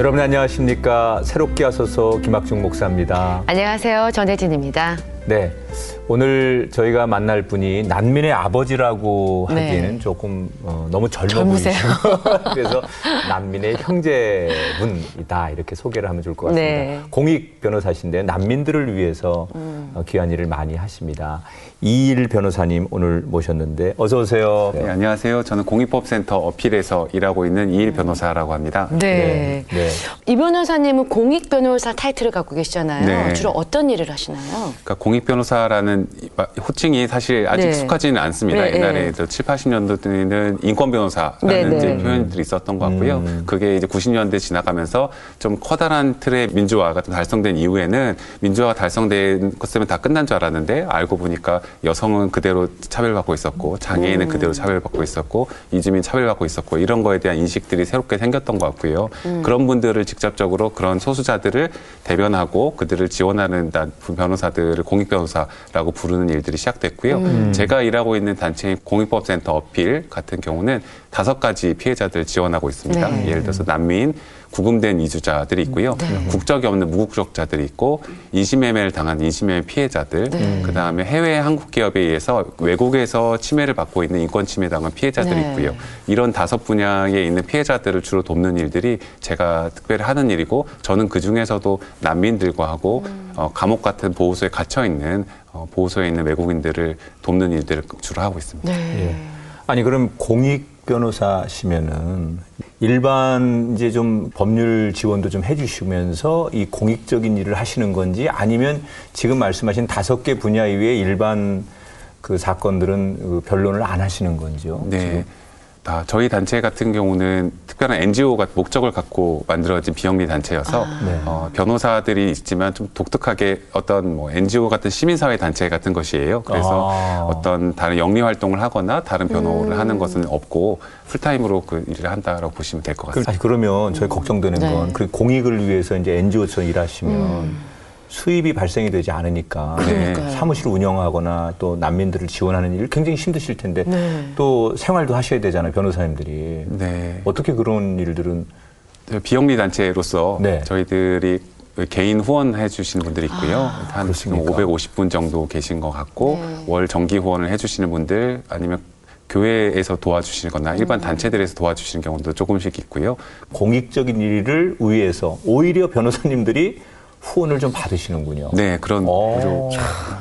여러분 안녕하십니까 새롭게 하소서 김학중 목사입니다. 안녕하세요. 전혜진입니다. 네. 오늘 저희가 만날 분이 난민의 아버지라고 네. 하기에는 조금 어, 너무 젊어. 보이시고 그래서 난민의 형제분이다 이렇게 소개를 하면 좋을 것 같습니다. 네. 음. 공익 변호사신데 난민들을 위해서 어, 귀한 일을 많이 하십니다. 이일 변호사님 오늘 모셨는데 어서 오세요. 네, 안녕하세요. 저는 공익법센터 어필에서 일하고 있는 이일 변호사라고 합니다. 네. 네. 이 변호사님은 공익 변호사 타이틀을 갖고 계시잖아요. 네. 주로 어떤 일을 하시나요? 그러니까 공익 변호사 라는 이- 호칭이 사실 아직 네. 익숙하지는 않습니다. 네, 옛날에 네. 저 7, 80년도 때는 인권 변호사라는. 이제 표현들이 있었던 것 같고요. 음. 그게 이제 90년대 지나가면서 좀 커다란 틀의 민주화가 좀 달성된 이후에는 민주화가 달성된 것 때문에 다 끝난 줄 알았는데 알고 보니까 여성은 그대로 차별받고 있었고 장애인은 음. 그대로 차별받고 있었고 이주민 차별받고 있었고 이런 거에 대한 인식들이 새롭게 생겼던 것 같고요. 음. 그런 분들을 직접적으로 그런 소수자들을 대변하고 그들을 지원하는 단- 변호사들을 공익 변호사 라고 부르는 일들이 시작됐고요. 음. 제가 일하고 있는 단체인 공익법센터 어필 같은 경우는 다섯 가지 피해자들 지원하고 있습니다. 네. 예를 들어서 난민, 구금된 이주자들이 있고요. 네. 국적이 없는 무국적자들이 있고 인신매매를 당한 인신매매 피해자들, 네. 그 다음에 해외 한국 기업에 의해서 외국에서 침해를 받고 있는 인권 침해 당한 피해자들이 네. 있고요. 이런 다섯 분야에 있는 피해자들을 주로 돕는 일들이 제가 특별히 하는 일이고 저는 그 중에서도 난민들과 하고 음. 어, 감옥 같은 보호소에 갇혀 있는 어, 보호소에 있는 외국인들을 돕는 일들을 주로 하고 있습니다. 네. 예. 아니 그럼 공익 변호사시면은 일반 이제 좀 법률 지원도 좀 해주시면서 이 공익적인 일을 하시는 건지 아니면 지금 말씀하신 다섯 개 분야 이외에 일반 그 사건들은 그 변론을 안 하시는 건지요? 네. 지금? 다 저희 단체 같은 경우는 특별한 NGO가 목적을 갖고 만들어진 비영리 단체여서 네. 어, 변호사들이 있지만 좀 독특하게 어떤 뭐 NGO 같은 시민사회 단체 같은 것이에요. 그래서 아. 어떤 다른 영리 활동을 하거나 다른 변호를 음. 하는 것은 없고 풀타임으로 그 일을 한다라고 보시면 될것 그, 같습니다. 아니 그러면 저희 걱정되는 네. 건그 공익을 위해서 이제 NGO처럼 일하시면 음. 수입이 발생이 되지 않으니까 네. 그러니까요. 사무실 운영하거나 또 난민들을 지원하는 일 굉장히 힘드실 텐데 네. 또 생활도 하셔야 되잖아요 변호사님들이 네. 어떻게 그런 일들은 비영리 단체로서 네. 저희들이 개인 후원해 주시는 분들이 있고요. 아. 한 지금 그렇습니까? 550분 정도 계신 것 같고 네. 월 정기 후원을 해 주시는 분들 아니면 교회에서 도와주시거나 일반 음. 단체들에서 도와주시는 경우도 조금씩 있고요. 공익적인 일을 위해서 오히려 변호사님들이 후원을 좀 받으시는군요. 네, 그런 오. 구조.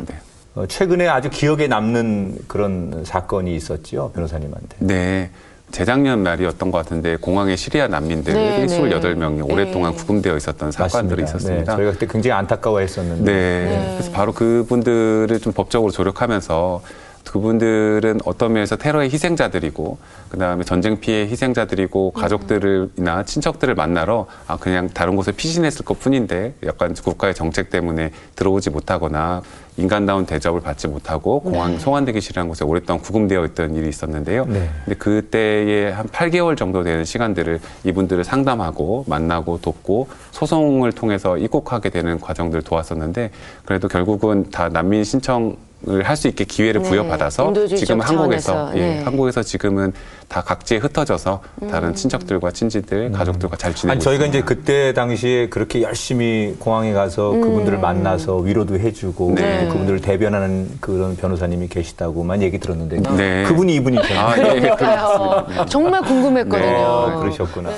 네. 어, 최근에 아주 기억에 남는 그런 사건이 있었지요 변호사님한테. 네. 재작년 말이었던 것 같은데 공항에 시리아 난민들이 네, 네. 28명이 오랫동안 네. 구금되어 있었던 사건들이 맞습니다. 있었습니다. 네, 저희가 그때 굉장히 안타까워했었는데. 네. 그래서 바로 그분들을 좀 법적으로 조력하면서 그분들은 어떤 면에서 테러의 희생자들이고 그다음에 전쟁 피해 희생자들이고 가족들이나 친척들을 만나러 아 그냥 다른 곳에 피신했을 것뿐인데 약간 국가의 정책 때문에 들어오지 못하거나 인간다운 대접을 받지 못하고 공항 송환되기 싫어하는 곳에 오랫동안 구금되어 있던 일이 있었는데요. 네. 근데 그때에 한 8개월 정도 되는 시간들을 이분들을 상담하고 만나고 돕고 소송을 통해서 입국하게 되는 과정들을 도왔었는데 그래도 결국은 다 난민 신청을 할 수 있게 기회를 네. 부여받아서 지금 한국에서 예, 네. 음. 한국에서 지금은 다 각지에 흩어져서 다른 친척들과 친지들, 가족들과 잘 지내고 아니 저희가 있습니다. 이제 그때 당시에 그렇게 열심히 공항에 가서 그분들을 만나서 위로도 해주고 네. 또 그분들을 대변하는 그런 변호사님이 계시다고만 얘기 들었는데 네. 그분이 이분이셨나요? 아, 예, 그러니까요. 정말 궁금했거든요. 네. 어, 그러셨구나.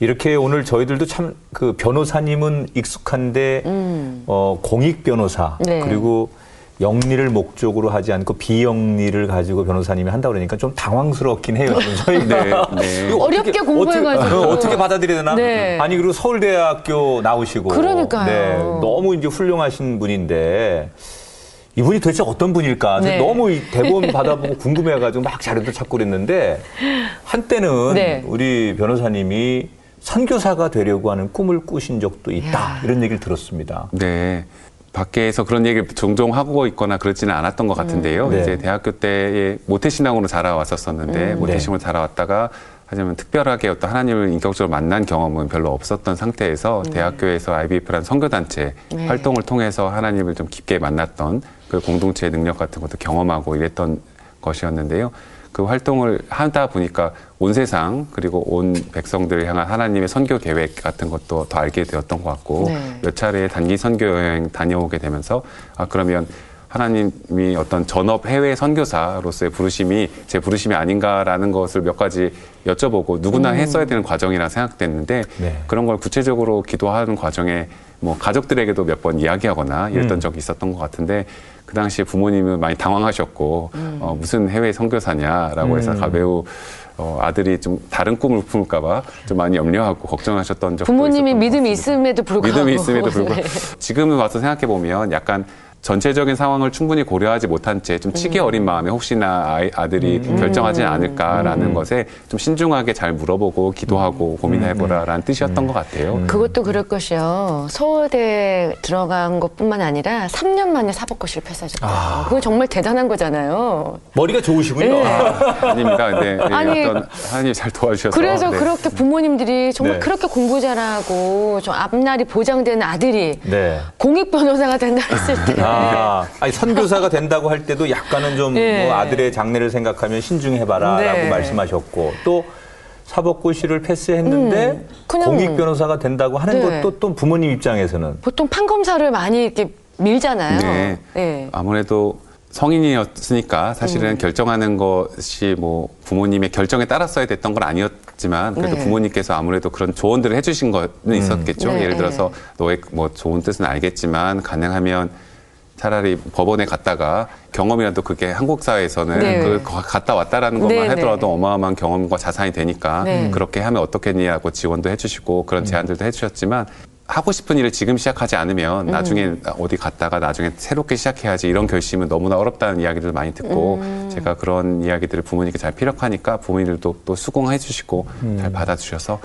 이렇게 오늘 저희들도 참 그 변호사님은 익숙한데 어, 공익 변호사 음. 네. 그리고 영리를 목적으로 하지 않고 비영리를 가지고 변호사님이 한다 그러니까 좀 당황스럽긴 해요. 저희가 네, 네. 어렵게 어떻게- 공부해가지고. 어떻게, 어떻게 받아들여야 되나? 네. 아니 그리고 서울대학교 나오시고 그러니까요. 네, 너무 이제 훌륭하신 분인데 이분이 도대체 어떤 분일까? 네. 너무 이 대본 받아보고 궁금해가지고 막 자료도 찾고 그랬는데 한때는 네. 우리 변호사님이 선교사가 되려고 하는 꿈을 꾸신 적도 있다 야. 이런 얘기를 들었습니다. 네. 밖에서 그런 얘기를 종종 하고 있거나 그렇지는 않았던 것 같은데요. 네. 이제 대학교 때에 모태신앙으로 자라왔었었는데 모태신앙으로 자라왔다가 하지만 특별하게 어떤 하나님을 인격적으로 만난 경험은 별로 없었던 상태에서 대학교에서 IBF라는 선교단체 네. 활동을 통해서 하나님을 좀 깊게 만났던 그 공동체의 능력 같은 것도 경험하고 이랬던 것이었는데요. 그 활동을 하다 보니까 온 세상 그리고 온 백성들을 향한 하나님의 선교 계획 같은 것도 더 알게 되었던 것 같고 네. 몇 차례 단기 선교 여행 다녀오게 되면서 아 그러면 하나님이 어떤 전업 해외 선교사로서의 부르심이 제 부르심이 아닌가라는 것을 몇 가지 여쭤보고 누구나 했어야 되는 과정이라 생각됐는데 네. 그런 걸 구체적으로 기도하는 과정에 뭐 가족들에게도 몇 번 이야기하거나 이랬던 적이 있었던 것 같은데 그 당시에 부모님은 많이 당황하셨고 어, 무슨 해외 선교사냐라고 해서 가 매우 어, 아들이 좀 다른 꿈을 품을까봐 좀 많이 염려하고 걱정하셨던 적도 부모님이 믿음이. 있음에도 불구하고 믿음이 있음에도 불구하고 네. 지금은 와서 생각해 보면 약간 전체적인 상황을 충분히 고려하지 못한 채 좀 치기 어린 마음에 혹시나 아이, 아들이 결정하지 않을까라는 것에 좀 신중하게 잘 물어보고 기도하고 고민해보라라는 뜻이었던 것 같아요. 그것도 그럴 것이요. 서울대 들어간 것뿐만 아니라 3년 만에 사법고시를 패스하셨대요. 아. 그건 정말 대단한 거잖아요. 머리가 좋으시군요. 네. 아 닙니다. 근데 네, 아니, 어떤 하나님 잘 도와주셔서 그래서 네. 그렇게 부모님들이 정말 네. 그렇게 공부 잘하고 좀 앞날이 보장되는 아들이 네. 공익 변호사가 된다 했을 때 아, 아니 선교사가 된다고 할 때도 약간은 좀 예. 뭐 아들의 장래를 생각하면 신중해봐라라고 네. 말씀하셨고 또 사법고시를 패스했는데 음, 그냥- 공익 변호사가 된다고 하는 네. 것도 또 부모님 입장에서는 보통 판검사를 많이 이렇게 밀잖아요. 네. 네. 아무래도 성인이었으니까 사실은 결정하는 것이 뭐 부모님의 결정에 따랐어야 됐던 건 아니었지만 그래도 네. 부모님께서 아무래도 그런 조언들을 해주신 거는 있었겠죠. 네, 예를 들어서 너의 뭐 좋은 뜻은 알겠지만 가능하면 차라리 법원에 갔다가 경험이라도 그게 한국 사회에서는 네. 그 갔다 왔다라는 것만 네, 하더라도 네. 어마어마한 경험과 자산이 되니까 네. 그렇게 하면 어떻겠냐고 지원도 해주시고 그런 제안들도 해주셨지만 하고 싶은 일을 지금 시작하지 않으면 음. 나중에 어디 갔다가 나중에 새롭게 시작해야지 이런 결심은 너무나 어렵다는 이야기들을 많이 듣고 음. 제가 그런 이야기들을 부모님께 잘 피력하니까 부모님들도 또 수긍해 주시고 음. 잘 받아주셔서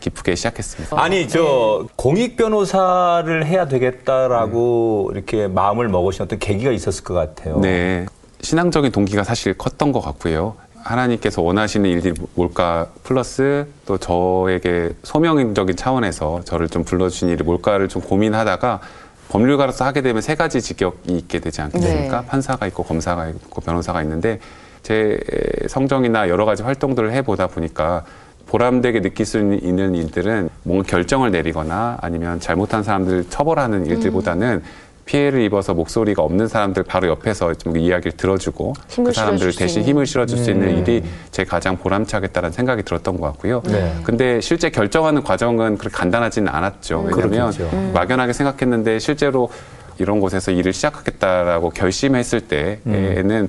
기쁘게 시작했습니다. 아니 저 공익 변호사를 해야 되겠다라고 이렇게 마음을 먹으신 어떤 계기가 있었을 것 같아요. 네. 신앙적인 동기가 사실 컸던 것 같고요. 하나님께서 원하시는 일들이 뭘까 플러스 또 저에게 소명적인 차원에서 저를 좀 불러주신 일이 뭘까를 좀 고민하다가 법률가로서 하게 되면 세 가지 직격이 있게 되지 않겠습니까? 네. 판사가 있고 검사가 있고 변호사가 있는데 제 성정이나 여러 가지 활동들을 해보다 보니까 보람되게 느낄 수 있는 일들은 뭔가 결정을 내리거나 아니면 잘못한 사람들을 처벌하는 일들보다는 피해를 입어서 목소리가 없는 사람들 바로 옆에서 좀 이야기를 들어주고 그 사람들을 대신 있는. 힘을 실어줄 수 있는 일이 제 가장 보람차겠다는 생각이 들었던 것 같고요. 네. 근데 실제 결정하는 과정은 그렇게 간단하지는 않았죠. 왜냐하면 그렇겠죠. 음. 막연하게 생각했는데 실제로 이런 곳에서 일을 시작하겠다라고 결심했을 때에는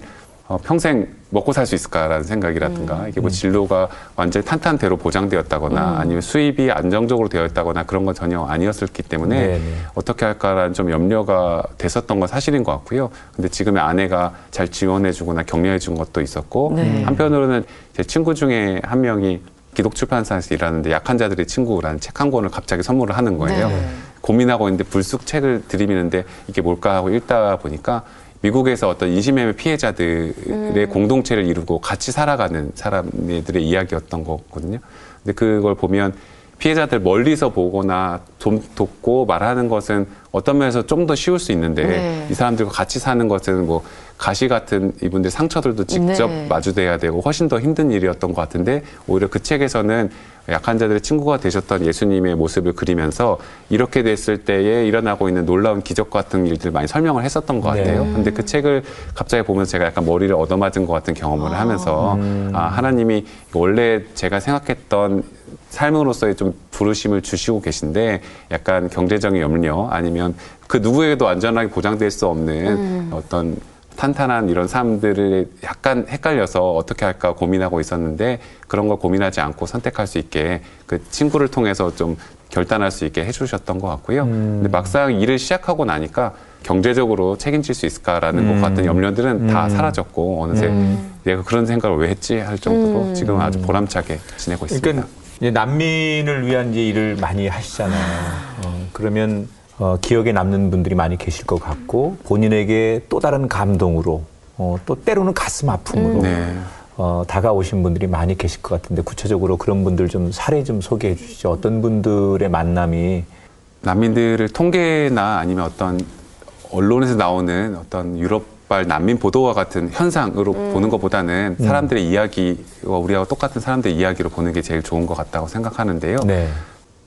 어, 평생 먹고 살 수 있을까라는 생각이라든가 이게 뭐 진로가 완전히 탄탄대로 보장되었다거나 아니면 수입이 안정적으로 되어 있다거나 그런 건 전혀 아니었기 때문에 네네. 어떻게 할까라는 좀 염려가 됐었던 건 사실인 것 같고요. 근데 지금의 아내가 잘 지원해주거나 격려해준 것도 있었고 네. 한편으로는 제 친구 중에 한 명이 기독 출판사에서 일하는데 약한 자들의 친구라는 책 한 권을 갑자기 선물을 하는 거예요. 네. 고민하고 있는데 불쑥 책을 들이미는데 이게 뭘까 하고 읽다 보니까 미국에서 어떤 인신매매 피해자들의 음. 공동체를 이루고 같이 살아가는 사람들의 이야기였던 거거든요. 근데 그걸 보면 피해자들 멀리서 보거나 좀 돕고 말하는 것은 어떤 면에서 좀 더 쉬울 수 있는데 네. 이 사람들과 같이 사는 것은 뭐 가시 같은 이분들 상처들도 직접 네. 마주돼야 되고 훨씬 더 힘든 일이었던 것 같은데 오히려 그 책에서는 약한 자들의 친구가 되셨던 예수님의 모습을 그리면서 이렇게 됐을 때에 일어나고 있는 놀라운 기적 같은 일들 많이 설명을 했었던 것 네. 같아요. 근데 그 책을 갑자기 보면서 제가 약간 머리를 얻어맞은 것 같은 경험을 하면서 아 하나님이 원래 제가 생각했던 삶으로서의 좀 부르심을 주시고 계신데 약간 경제적인 염려 아니면 그 누구에게도 안전하게 보장될 수 없는 어떤 탄탄한 이런 삶들을 약간 헷갈려서 어떻게 할까 고민하고 있었는데 그런 걸 고민하지 않고 선택할 수 있게 그 친구를 통해서 좀 결단할 수 있게 해주셨던 것 같고요. 근데 막상 일을 시작하고 나니까 경제적으로 책임질 수 있을까라는 것 같은 염려들은 다 사라졌고 어느새 내가 그런 생각을 왜 했지 할 정도로 지금 아주 보람차게 지내고 있습니다. 그러니까 이제 난민을 위한 이제 일을 많이 하시잖아요. 어, 그러면 어, 기억에 남는 분들이 많이 계실 것 같고 본인에게 또 다른 감동으로 어, 또 때로는 가슴 아픔으로 네. 어, 다가오신 분들이 많이 계실 것 같은데 구체적으로 그런 분들 좀 사례 좀 소개해 주시죠. 어떤 분들의 만남이 난민들을 통계나 아니면 어떤 언론에서 나오는 어떤 유럽 발 난민 보도와 같은 현상으로 보는 것보다는 사람들의 이야기와 우리하고 똑같은 사람들의 이야기로 보는 게 제일 좋은 것 같다고 생각하는데요. 네.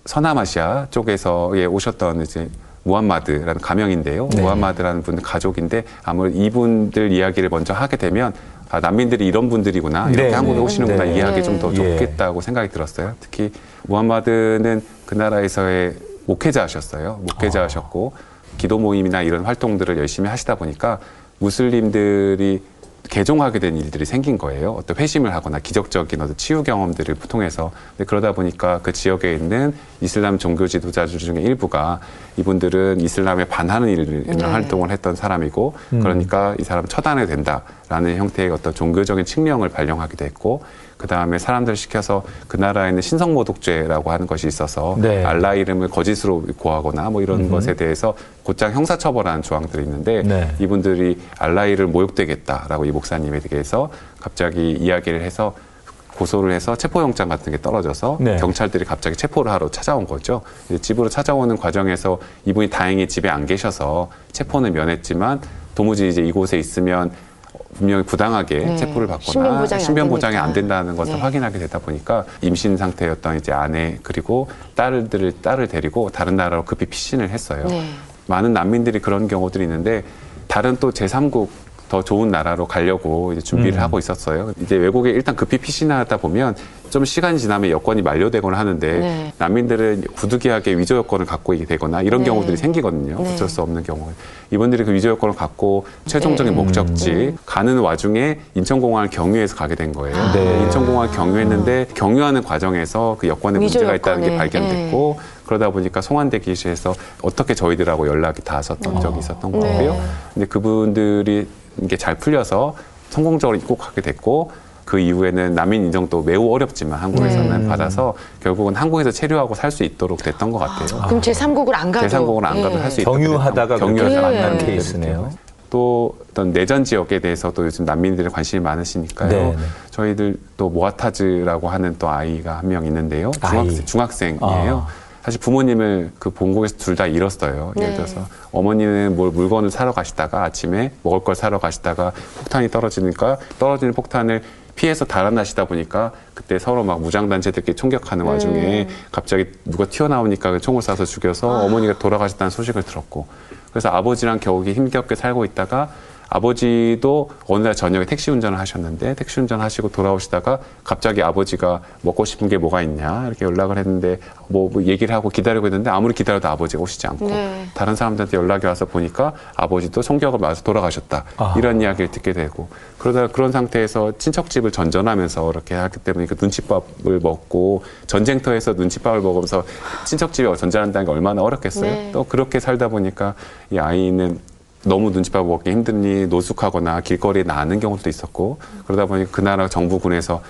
서남아시아 쪽에서 예, 오셨던 이제 무함마드라는 가명인데요. 네. 무함마드라는 분 가족인데 아무래도 이분들 이야기를 먼저 하게 되면 아, 난민들이 이런 분들이구나 이렇게 네, 한국에 네, 오시는구나 네. 이해하기 좀더 예. 좋겠다고 생각이 들었어요. 특히 무함마드는 그 나라에서의 목회자셨어요. 목회자셨고 기도 모임이나 이런 활동들을 열심히 하시다 보니까 무슬림들이 개종하게 된 일들이 생긴 거예요. 어떤 회심을 하거나 기적적인 어떤 치유 경험들을 통해서. 그러다 보니까 그 지역에 있는 이슬람 종교 지도자들 중에 일부가 이분들은 이슬람에 반하는 일을 네. 활동을 했던 사람이고 그러니까 이 사람 처단해야 된다 라는 형태의 어떤 종교적인 칙령을 발령하게 됐고 그 다음에 사람들을 시켜서 그 나라에는 신성모독죄라고 하는 것이 있어서 네. 알라 이름을 거짓으로 고하거나 뭐 이런 것에 대해서 곧장 형사처벌하는 조항들이 있는데 네. 이분들이 알라 이를 모욕되겠다라고 이 목사님에 대해서 갑자기 이야기를 해서 고소를 해서 체포영장 같은 게 떨어져서 네. 경찰들이 갑자기 체포를 하러 찾아온 거죠. 이제 집으로 찾아오는 과정에서 이분이 다행히 집에 안 계셔서 체포는 면했지만 도무지 이제 이곳에 있으면 분명히 부당하게 네. 체포를 받거나 신변 보장이 안 안. 된다는 것을 네. 확인하게 되다 보니까 임신 상태였던 이제 아내 그리고 딸들을 딸을 데리고 다른 나라로 급히 피신을 했어요. 네. 많은 난민들이 그런 경우들이 있는데 다른 또 제3국 더 좋은 나라로 가려고 이제 준비를 음. 하고 있었어요. 이제 외국에 일단 급히 피신하다 보면 좀 시간이 지나면 여권이 만료되거나 하는데 네. 난민들은 부득이하게 위조 여권을 갖고 있게 되거나 이런 네. 경우들이 생기거든요. 네. 어쩔 수 없는 경우. 이분들이 그 위조 여권을 갖고 최종적인 네. 목적지 가는 와중에 인천공항을 경유해서 가게 된 거예요. 네. 인천공항을 경유했는데 경유하는 과정에서 그 여권에 문제가 있다는 게 발견됐고 그러다 보니까 송환대기실에서 어떻게 저희들하고 연락이 닿았었던 적이 있었던 것 네. 같고요. 근데 그분들이 이게 잘 풀려서 성공적으로 입국하게 됐고 그 이후에는 난민 인정도 매우 어렵지만 한국에서는 네. 받아서 결국은 한국에서 체류하고 살 수 있도록 됐던 것 같아요. 그럼 제3국을 안 가도 제3국을 안 가도 예. 할수 있도록 경유하다가 만난 만난 케이스네요. 또 어떤 내전 지역에 대해서도 요즘 난민들의 관심이 많으시니까요. 네, 네. 저희들 또 모아타즈라고 하는 또 아이가 한 명 있는데요. 중학생, 중학생이에요. 아. 사실 부모님을 그 본국에서 둘 다 잃었어요. 예를 네. 들어서 어머니는 뭘 물건을 사러 가시다가 아침에 먹을 걸 사러 가시다가 폭탄이 떨어지니까 떨어지는 폭탄을 피해서 달아나시다 보니까 그때 서로 막 무장단체들끼리 총격하는 와중에 갑자기 누가 튀어나오니까 그 총을 쏴서 죽여서 어머니가 돌아가셨다는 소식을 들었고 그래서 아버지랑 겨우 힘겹게 살고 있다가 아버지도 어느 날 저녁에 택시 운전을 하셨는데 택시 운전 하시고 돌아오시다가 갑자기 아버지가 먹고 싶은 게 뭐가 있냐 이렇게 연락을 했는데 뭐, 뭐 얘기를 하고 기다리고 있는데 아무리 기다려도 아버지가 오시지 않고 네. 다른 사람들한테 연락이 와서 보니까 아버지도 총격을 맞아서 돌아가셨다 아. 이런 이야기를 듣게 되고 그러다 그런 상태에서 친척 집을 전전하면서 이렇게 하기 때문에 그 눈칫밥을 먹고 전쟁터에서 눈칫밥을 먹으면서 친척 집에 전전한다는 게 얼마나 어렵겠어요. 네. 또 그렇게 살다 보니까 이 아이는 너무 눈칫밥 먹기 힘드니 노숙하거나 길거리에 나앉는 경우도 있었고 그러다 보니 그 나라 정부군에서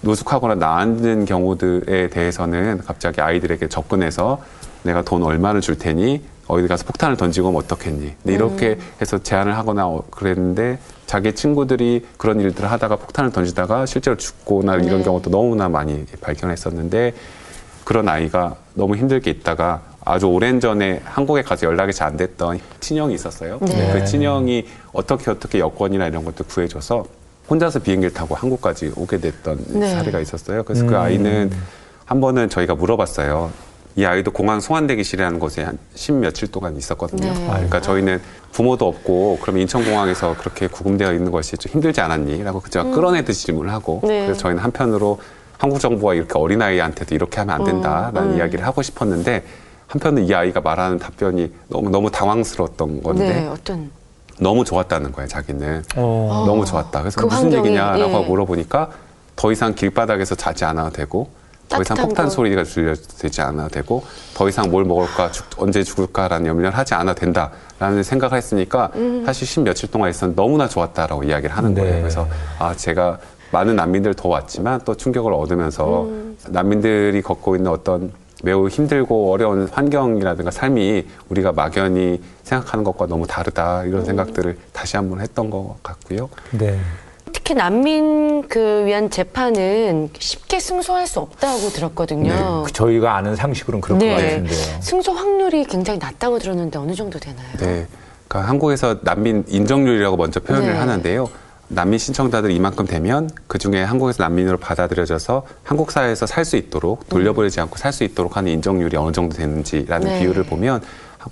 노숙하거나 나앉는 경우들에 대해서는 갑자기 아이들에게 접근해서 내가 돈 얼마를 줄 테니 어디 가서 폭탄을 던지고 오면 어떻겠니? 근데 이렇게 해서 제안을 하거나 어, 그랬는데 자기 친구들이 그런 일들을 하다가 폭탄을 던지다가 실제로 죽거나 이런 네. 경우도 너무나 많이 발견했었는데 그런 아이가 너무 힘들게 있다가 아주 오랜 전에 한국에 가서 연락이 잘 안 됐던 친형이 있었어요. 네. 그 친형이 어떻게 어떻게 여권이나 이런 것도 구해줘서 혼자서 비행기를 타고 한국까지 오게 됐던 네. 사례가 있었어요. 그래서 음. 그 아이는 한 번은 저희가 물어봤어요. 이 아이도 공항 송환대기실이라는 곳에 한 십 며칠 동안 있었거든요. 네. 그러니까 저희는 부모도 없고 그럼 인천공항에서 그렇게 구금되어 있는 것이 좀 힘들지 않았니? 라고 그저 끌어내듯이 질문을 하고 네. 그래서 저희는 한편으로 한국 정부가 이렇게 어린아이한테도 이렇게 하면 안 된다라는 음, 음. 이야기를 하고 싶었는데 한편은 이 아이가 말하는 답변이 너무 너무 당황스러웠던 건데 네, 어떤 너무 좋았다는 거예요, 자기는. 어. 너무 좋았다. 그래서 그 무슨 환경이, 얘기냐라고 예. 물어보니까 더 이상 길바닥에서 자지 않아도 되고 더 이상 폭탄 곳. 소리가 들려되지 않아도 되고 더 이상 뭘 먹을까 죽- 언제 죽을까라는 염려를 하지 않아도 된다라는 생각을 했으니까 음. 사실 십 며칠 동안 있었는 너무나 좋았다라고 이야기를 하는 네. 거예요. 그래서 아 제가 많은 난민들 더 왔지만 또 충격을 얻으면서 음. 난민들이 겪고 있는 어떤 매우 힘들고 어려운 환경이라든가 삶이 우리가 막연히 생각하는 것과 너무 다르다 음. 이런 생각들을 다시 한번 했던 것 같고요. 네. 특히 난민 그 위한 재판은 쉽게 승소할 수 없다고 들었거든요. 그 저희가 아는 상식으로는 그럴 것 네. 같은데요. 승소 확률이 굉장히 낮다고 들었는데 어느 정도 되나요? 네. 그러니까 한국에서 난민 인정률이라고 먼저 표현을 네. 하는데요. 난민 신청자들이 이만큼 되면 그 중에 한국에서 난민으로 받아들여져서 한국 사회에서 살 수 있도록 돌려보내지 않고 살 수 있도록 하는 인정률이 어느 정도 되는지라는 네. 비율을 보면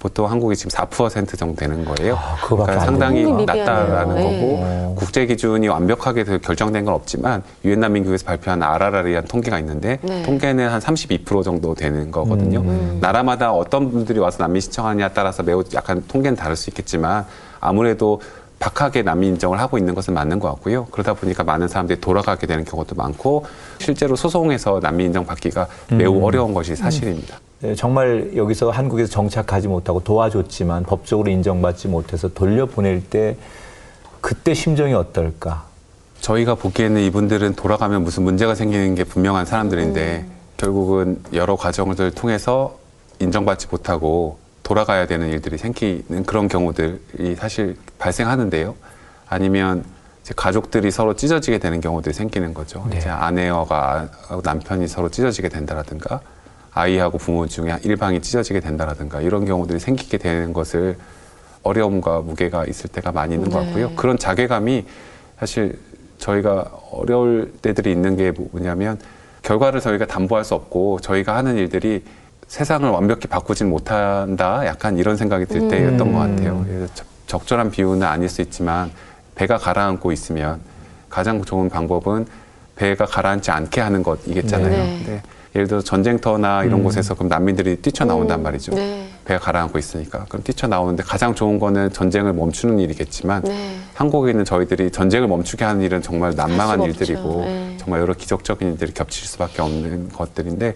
보통 한국이 지금 4% 정도 되는 거예요. 아, 안 상당히. 낮다라는 미비하네요. 거고 네. 국제 기준이 완벽하게 그 결정된 건 없지만 유엔 난민국에서 발표한 RRR이라는 통계가 있는데 네. 통계는 한 32% 정도 되는 거거든요. 음. 나라마다 어떤 분들이 와서 난민 신청하느냐에 따라서 매우 약간 통계는 다를 수 있겠지만 아무래도 박하게 난민 인정을 하고 있는 것은 맞는 것 같고요. 그러다 보니까 많은 사람들이 돌아가게 되는 경우도 많고 실제로 소송에서 난민 인정 받기가 매우 음. 어려운 것이 사실입니다. 네, 정말 여기서 한국에서 정착하지 못하고 도와줬지만 법적으로 인정받지 못해서 돌려보낼 때 그때 심정이 어떨까? 저희가 보기에는 이분들은 돌아가면 무슨 문제가 생기는 게 분명한 사람들인데 결국은 여러 과정을 통해서 인정받지 못하고 돌아가야 되는 일들이 생기는 그런 경우들이 사실 발생하는데요. 아니면 이제 가족들이 서로 찢어지게 되는 경우들이 생기는 거죠. 네. 이제 아내와 남편이 서로 찢어지게 된다라든가 아이하고 부모 중에 일방이 찢어지게 된다라든가 이런 경우들이 생기게 되는 것을 어려움과 무게가 있을 때가 많이 있는 것 네. 같고요. 그런 자괴감이 사실 저희가 어려울 때들이 있는 게 뭐냐면 결과를 저희가 담보할 수 없고 저희가 하는 일들이 세상을 완벽히 바꾸진 못한다 약간 이런 생각이 들 때였던 음. 것 같아요. 적- 적절한 비유는 아닐 수 있지만 배가 가라앉고 있으면 가장 좋은 방법은 배가 가라앉지 않게 하는 것이겠잖아요. 네. 근데 예를 들어 전쟁터나 이런 음. 곳에서 그럼 난민들이 뛰쳐나온단 음, 말이죠. 네. 배가 가라앉고 있으니까 그럼 뛰쳐나오는데 가장 좋은 거는 전쟁을 멈추는 일이겠지만 네. 한국에 있는 저희들이 전쟁을 멈추게 하는 일은 정말 난망한 일들이고. 네. 정말 여러 기적적인 일들이 겹칠 수밖에 없는 것들인데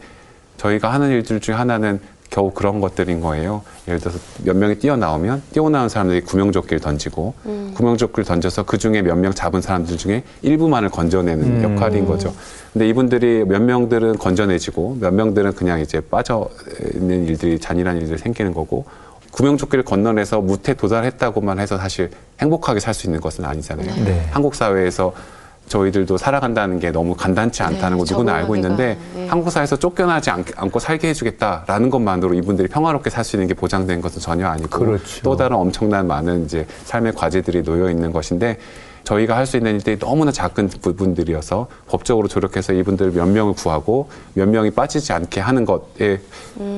저희가 하는 일들 중에 하나는 겨우 그런 것들인 거예요. 예를 들어서 몇 명이 뛰어나오면 뛰어나온 사람들이 구명조끼를 던지고 음. 구명조끼를 던져서 그 중에 몇 명 잡은 사람들 중에 일부만을 건져내는 음. 역할인 거죠. 근데 이분들이 몇 명들은 건져내지고 몇 명들은 그냥 이제 빠져 있는 일들이 잔인한 일들이 생기는 거고 구명조끼를 건너내서 무태 도달했다고만 해서 사실 행복하게 살 수 있는 것은 아니잖아요. 네. 한국 사회에서 저희들도 살아간다는 게 너무 간단치 않다는 네, 거 누구나 알고 있는데 네. 한국 사회에서 쫓겨나지 않, 않고 살게 해주겠다라는 것만으로 이분들이 평화롭게 살 수 있는 게 보장된 것은 전혀 아니고 그렇죠. 또 다른 엄청난 많은 이제 삶의 과제들이 놓여 있는 것인데 저희가 할 수 있는 일들이 너무나 작은 부분들이어서 법적으로 조력해서 이분들 몇 명을 구하고 몇 명이 빠지지 않게 하는 것에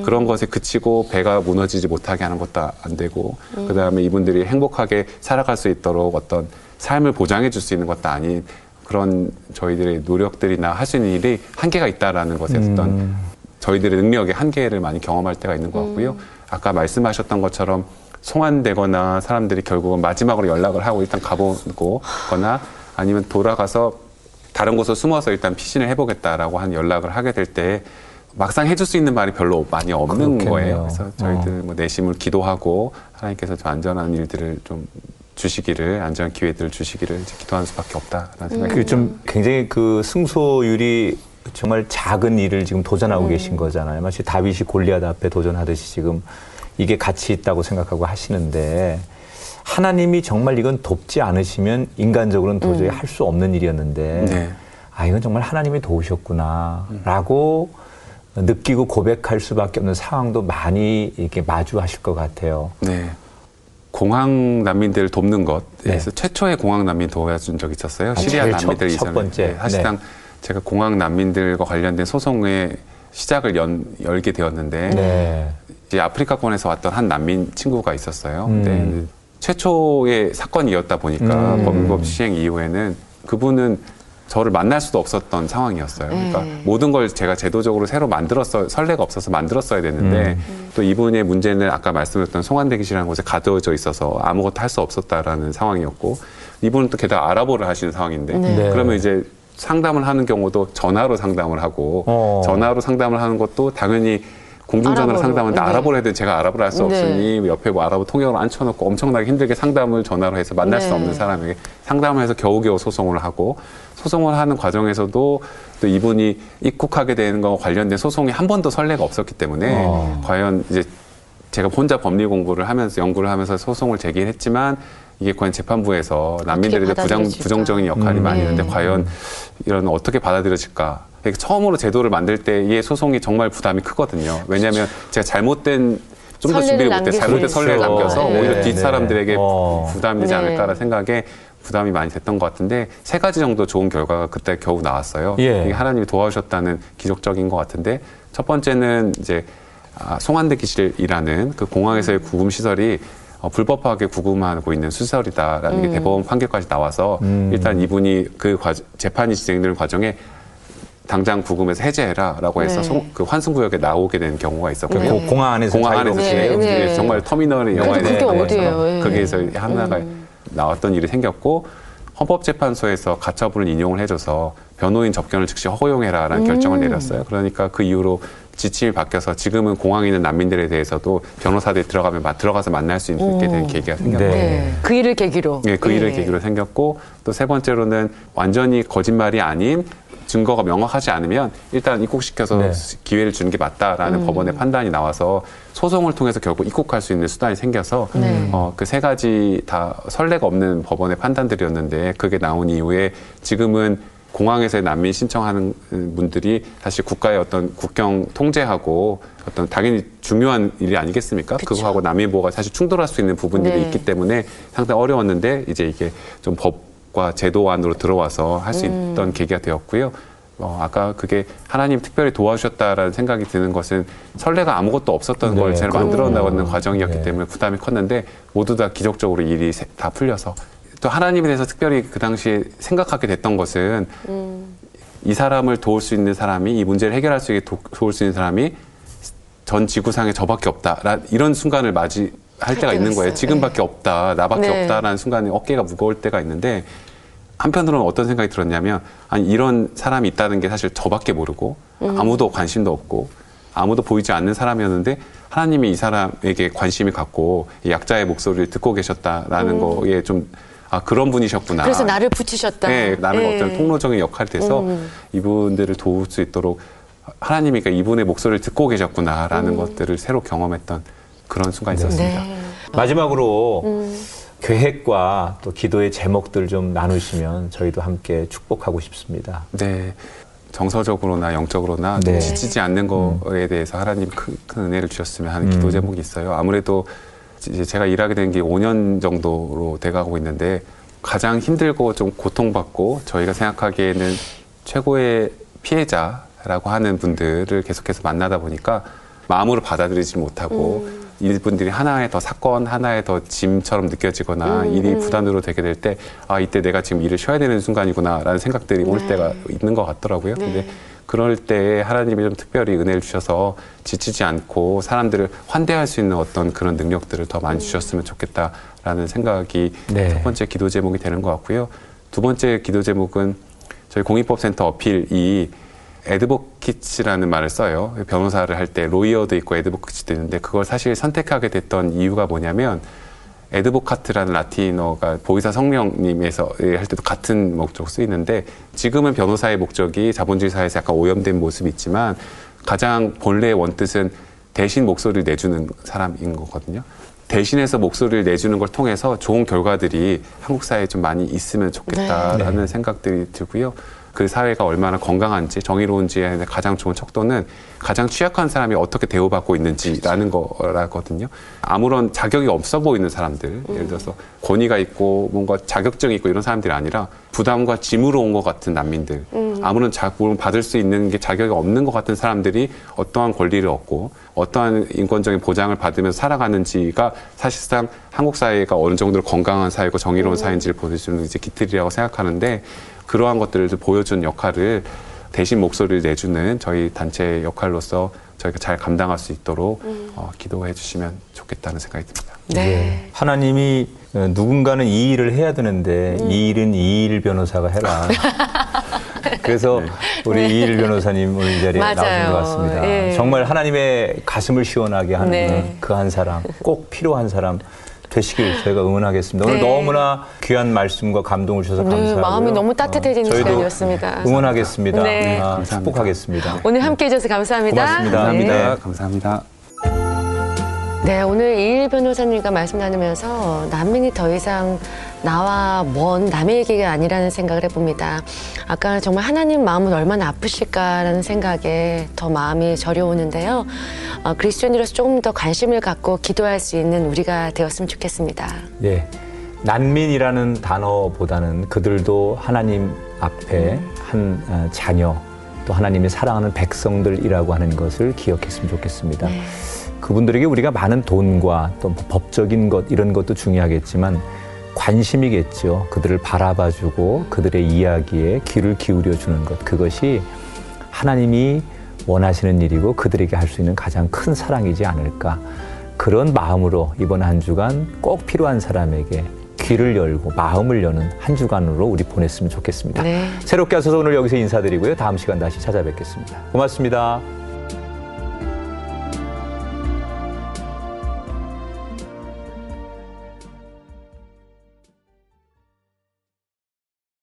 그런 것에 그치고 배가 무너지지 못하게 하는 것도 안 되고 그다음에 이분들이 행복하게 살아갈 수 있도록 어떤 삶을 보장해 줄 수 있는 것도 아닌 그런 저희들의 노력들이나 할 수 있는 일이 한계가 있다라는 것에 어떤 음. 저희들의 능력의 한계를 많이 경험할 때가 있는 것 같고요. 아까 말씀하셨던 것처럼 송환되거나 사람들이 결국은 마지막으로 연락을 하고 일단 가보거나 아니면 돌아가서 다른 곳으로 숨어서 일단 피신을 해보겠다라고 한 연락을 하게 될 때 막상 해줄 수 있는 말이 별로 많이 없는 그렇겠네요. 거예요. 그래서 저희들 어. 뭐 내심을 기도하고 하나님께서 좀 안전한 일들을 좀 주시기를 안전한 기회들을 주시기를 이제 기도하는 수밖에 없다라는 생각이 그좀 굉장히 그 승소율이 정말 작은 일을 지금 도전하고 계신 거잖아요. 마치 다윗이 골리앗 앞에 도전하듯이 지금 이게 가치 있다고 생각하고 하시는데 하나님이 정말 이건 돕지 않으시면 인간적으로는 도저히 할수 없는 일이었는데 네. 아 이건 정말 하나님이 도우셨구나라고 느끼고 고백할 수밖에 없는 상황도 많이 이렇게 마주하실 것 같아요. 네. 공항 난민들을 돕는 것에서 네. 최초의 공항 난민 도와준 적이 있었어요. 아, 시리아 첫- 난민들 첫 이전에. 번째. 네, 사실상 제가 공항 난민들과 관련된 소송의 시작을 연, 열게 되었는데 네. 이제 아프리카권에서 왔던 한 난민 친구가 있었어요. 음. 근데 최초의 사건이었다 보니까 음. 법률법 시행 이후에는 그분은 저를 만날 수도 없었던 상황이었어요. 그러니까 음. 모든 걸 제가 제도적으로 새로 만들었어 설레가 없어서 만들었어야 됐는데 음. 또 이분의 문제는 아까 말씀드렸던 송환대기실이라는 곳에 가두어져 있어서 아무것도 할 수 없었다라는 상황이었고 이분은 또 게다가 아랍어를 하시는 상황인데 네. 네. 그러면 이제 상담을 하는 경우도 전화로 상담을 하고 어. 전화로 상담을 하는 것도 당연히 공중전화로 아랍어로, 상담하는데 네. 아랍어를 해도 제가 아랍어를 할수 네. 없으니 옆에 뭐 아랍어 통역을 앉혀놓고 엄청나게 힘들게 상담을 전화로 해서 만날 수 네. 없는 사람에게 상담을 해서 겨우겨우 소송을 하고 소송을 하는 과정에서도 또 이분이 입국하게 되는 거와 관련된 소송이 한 번도 선례가 없었기 때문에 어. 과연 이제 제가 혼자 법리 공부를 하면서 연구를 하면서 소송을 제기했지만 이게 과연 재판부에서 난민들에 대해 부정? 부정적인 역할이 음. 많이 네. 있는데 과연 이런 어떻게 받아들여질까? 그러니까 처음으로 제도를 만들 때의 소송이 정말 부담이 크거든요. 왜냐하면 제가 잘못된 좀 더 준비를 못해 잘못된 설레를 있죠. 남겨서 네. 오히려 네, 뒷 네. 사람들에게 어. 부담이 되지 네. 않을까라는 생각에 부담이 많이 됐던 것 같은데 세 가지 정도 좋은 결과가 그때 겨우 나왔어요. 예. 이게 하나님이 도와주셨다는 기적적인 것 같은데 첫 번째는 이제 아, 송환대 기실이라는 그 공항에서의 구금 시설이 어, 불법하게 구금하고 있는 수설이다라는 게 대법원 판결까지 나와서 음. 일단 이분이 그 과- 재판이 진행되는 과정에 당장 구금에서 해제해라라고 해서 네. 송- 그 환승구역에 나오게 된 경우가 있었거든요. 그 고- 공항 안에서 공항 안에서 네, 네. 정말 터미널의 영화에 그게 나왔던 어디예요? 예. 거기에서 하나가 나왔던 일이 생겼고 헌법재판소에서 가처분을 인용을 해줘서 변호인 접견을 즉시 허용해라라는 결정을 내렸어요. 그러니까 그 이후로 지침이 바뀌어서 지금은 공항에 있는 난민들에 대해서도 변호사들이 들어가면 마- 들어가서 만날 수 있게 된 계기가 생겼고 네. 네. 그 일을 계기로. 예, 그 일을 예. 계기로 생겼고 또 세 번째로는 완전히 거짓말이 아닌 증거가 명확하지 않으면 일단 입국시켜서 네. 기회를 주는 게 맞다라는 음. 법원의 판단이 나와서 소송을 통해서 결국 입국할 수 있는 수단이 생겨서 네. 어, 그 세 가지 다 선례가 없는 법원의 판단들이었는데 그게 나온 이후에 지금은 공항에서 난민 신청하는 분들이 사실 국가의 어떤 국경 통제하고 어떤 당연히 중요한 일이 아니겠습니까? 그쵸. 그거하고 난민 보호가 사실 충돌할 수 있는 부분들이 네. 있기 때문에 상당히 어려웠는데 이제 이게 좀 법 과 제도 안으로 들어와서 할수 음. 있던 계기가 되었고요. 어, 아까 그게 하나님 특별히 도와주셨다라는 생각이 드는 것은 설레가 아무것도 없었던 네, 걸 제가 그럼요. 만들어 나가는 과정이었기 네. 때문에 부담이 컸는데 모두 다 기적적으로 일이 세- 다 풀려서 또 하나님에 대해서 특별히 그 당시에 생각하게 됐던 것은 이 사람을 도울 수 있는 사람이 이 문제를 해결할 수 있게 도, 도울 수 있는 사람이 전 지구상에 저밖에 없다. 라, 이런 순간을 맞이 할 때가 있는 거예요. 지금밖에 없다. 나밖에 네. 없다라는 순간에 어깨가 무거울 때가 있는데 한편으로는 어떤 생각이 들었냐면 아니 이런 사람이 있다는 게 사실 저밖에 모르고 아무도 관심도 없고 아무도 보이지 않는 사람이었는데 하나님이 이 사람에게 관심이 갖고 이 약자의 목소리를 듣고 계셨다라는 거에 좀 아, 그런 분이셨구나. 그래서 나를 붙이셨다. 네, 나는 예. 어떤 통로적인 역할이 돼서 음. 이분들을 도울 수 있도록 하나님이 그러니까 이분의 목소리를 듣고 계셨구나라는 음. 것들을 새로 경험했던 그런 순간이 있었습니다. 네. 마지막으로 음. 계획과 또 기도의 제목들 좀 나누시면 저희도 함께 축복하고 싶습니다. 네. 정서적으로나 영적으로나 네. 지치지 않는 거에 대해서 하나님 큰, 큰 은혜를 주셨으면 하는 음. 기도 제목이 있어요. 아무래도 이제 제가 일하게 된 게 5년 정도로 돼가고 있는데 가장 힘들고 좀 고통받고 저희가 생각하기에는 최고의 피해자라고 하는 분들을 계속해서 만나다 보니까 마음으로 받아들이지 못하고 이분들이 하나의 더 사건, 하나의 더 짐처럼 느껴지거나 일이 부담으로 되게 될 때, 아, 이때 내가 지금 일을 쉬어야 되는 순간이구나라는 생각들이 올 네. 때가 있는 것 같더라고요. 네. 근데 그럴 때 하나님이 좀 특별히 은혜를 주셔서 지치지 않고 사람들을 환대할 수 있는 어떤 그런 능력들을 더 많이 주셨으면 좋겠다라는 생각이 네. 첫 번째 기도 제목이 되는 것 같고요. 두 번째 기도 제목은 저희 공익법센터 어필이 에드보키츠라는 말을 써요. 변호사를 할 때 로이어도 있고 에드보키츠도 있는데 그걸 사실 선택하게 됐던 이유가 뭐냐면 에드보카트라는 라틴어가 보이사 성령님에서 할 때도 같은 목적 쓰이는데 지금은 변호사의 목적이 자본주의 사회에서 약간 오염된 모습이 있지만 가장 본래의 원뜻은 대신 목소리를 내주는 사람인 거거든요. 대신해서 목소리를 내주는 걸 통해서 좋은 결과들이 한국 사회에 좀 많이 있으면 좋겠다라는 네. 생각들이 들고요. 그 사회가 얼마나 건강한지 정의로운지에 가장 좋은 척도는 가장 취약한 사람이 어떻게 대우받고 있는지라는 거라거든요. 아무런 자격이 없어 보이는 사람들, 예를 들어서 권위가 있고 뭔가 자격증이 있고 이런 사람들이 아니라 부담과 짐으로 온 것 같은 난민들, 아무런 자격을 받을 수 있는 게 자격이 없는 것 같은 사람들이 어떠한 권리를 얻고 어떠한 인권적인 보장을 받으면서 살아가는지가 사실상 한국 사회가 어느 정도로 건강한 사회고 정의로운 사회인지를 보여주는 이제 기틀이라고 생각하는데 그러한 것들을 보여준 역할을 대신 목소리를 내주는 저희 단체 역할로서 저희가 잘 감당할 수 있도록 어, 기도해 주시면 좋겠다는 생각이 듭니다. 네. 예. 하나님이 어, 누군가는 이 일을 해야 되는데 음. 이 일은 이일 변호사가 해라. 그래서 우리 이일 변호사님 오늘 이 자리에. 나오신 것 같습니다. 예. 정말 하나님의 가슴을 시원하게 하는 네. 그한 사람, 꼭 필요한 사람 되시길 저희가 응원하겠습니다. 오늘 네. 너무나 귀한 말씀과 감동을 주셔서 네, 감사하고요. 마음이 너무 따뜻해지는 저희도 시간이었습니다. 응원하겠습니다. 네. 아, 감사합니다. 축복하겠습니다. 오늘 함께 해 주셔서 감사합니다. 고맙습니다. 네. 네. 감사합니다. 네, 오늘 이일 변호사님과 말씀 나누면서 난민이 더 이상 나와 먼 남의 얘기가 아니라는 생각을 해봅니다. 아까 정말 하나님 마음은 얼마나 아프실까라는 생각에 더 마음이 저려오는데요. 어, 그리스도인으로서 조금 더 관심을 갖고 기도할 수 있는 우리가 되었으면 좋겠습니다. 예. 난민이라는 단어보다는 그들도 하나님 앞에 한 어, 자녀 또 하나님이 사랑하는 백성들이라고 하는 것을 기억했으면 좋겠습니다. 네. 그분들에게 우리가 많은 돈과 또 법적인 것 이런 것도 중요하겠지만 관심이겠죠. 그들을 바라봐주고 그들의 이야기에 귀를 기울여 주는 것 그것이 하나님이 원하시는 일이고 그들에게 할 수 있는 가장 큰 사랑이지 않을까 그런 마음으로 이번 한 주간 꼭 필요한 사람에게 귀를 열고 마음을 여는 한 주간으로 우리 보냈으면 좋겠습니다. 네. 새롭게 하셔서 오늘 여기서 인사드리고요. 다음 시간 다시 찾아뵙겠습니다. 고맙습니다.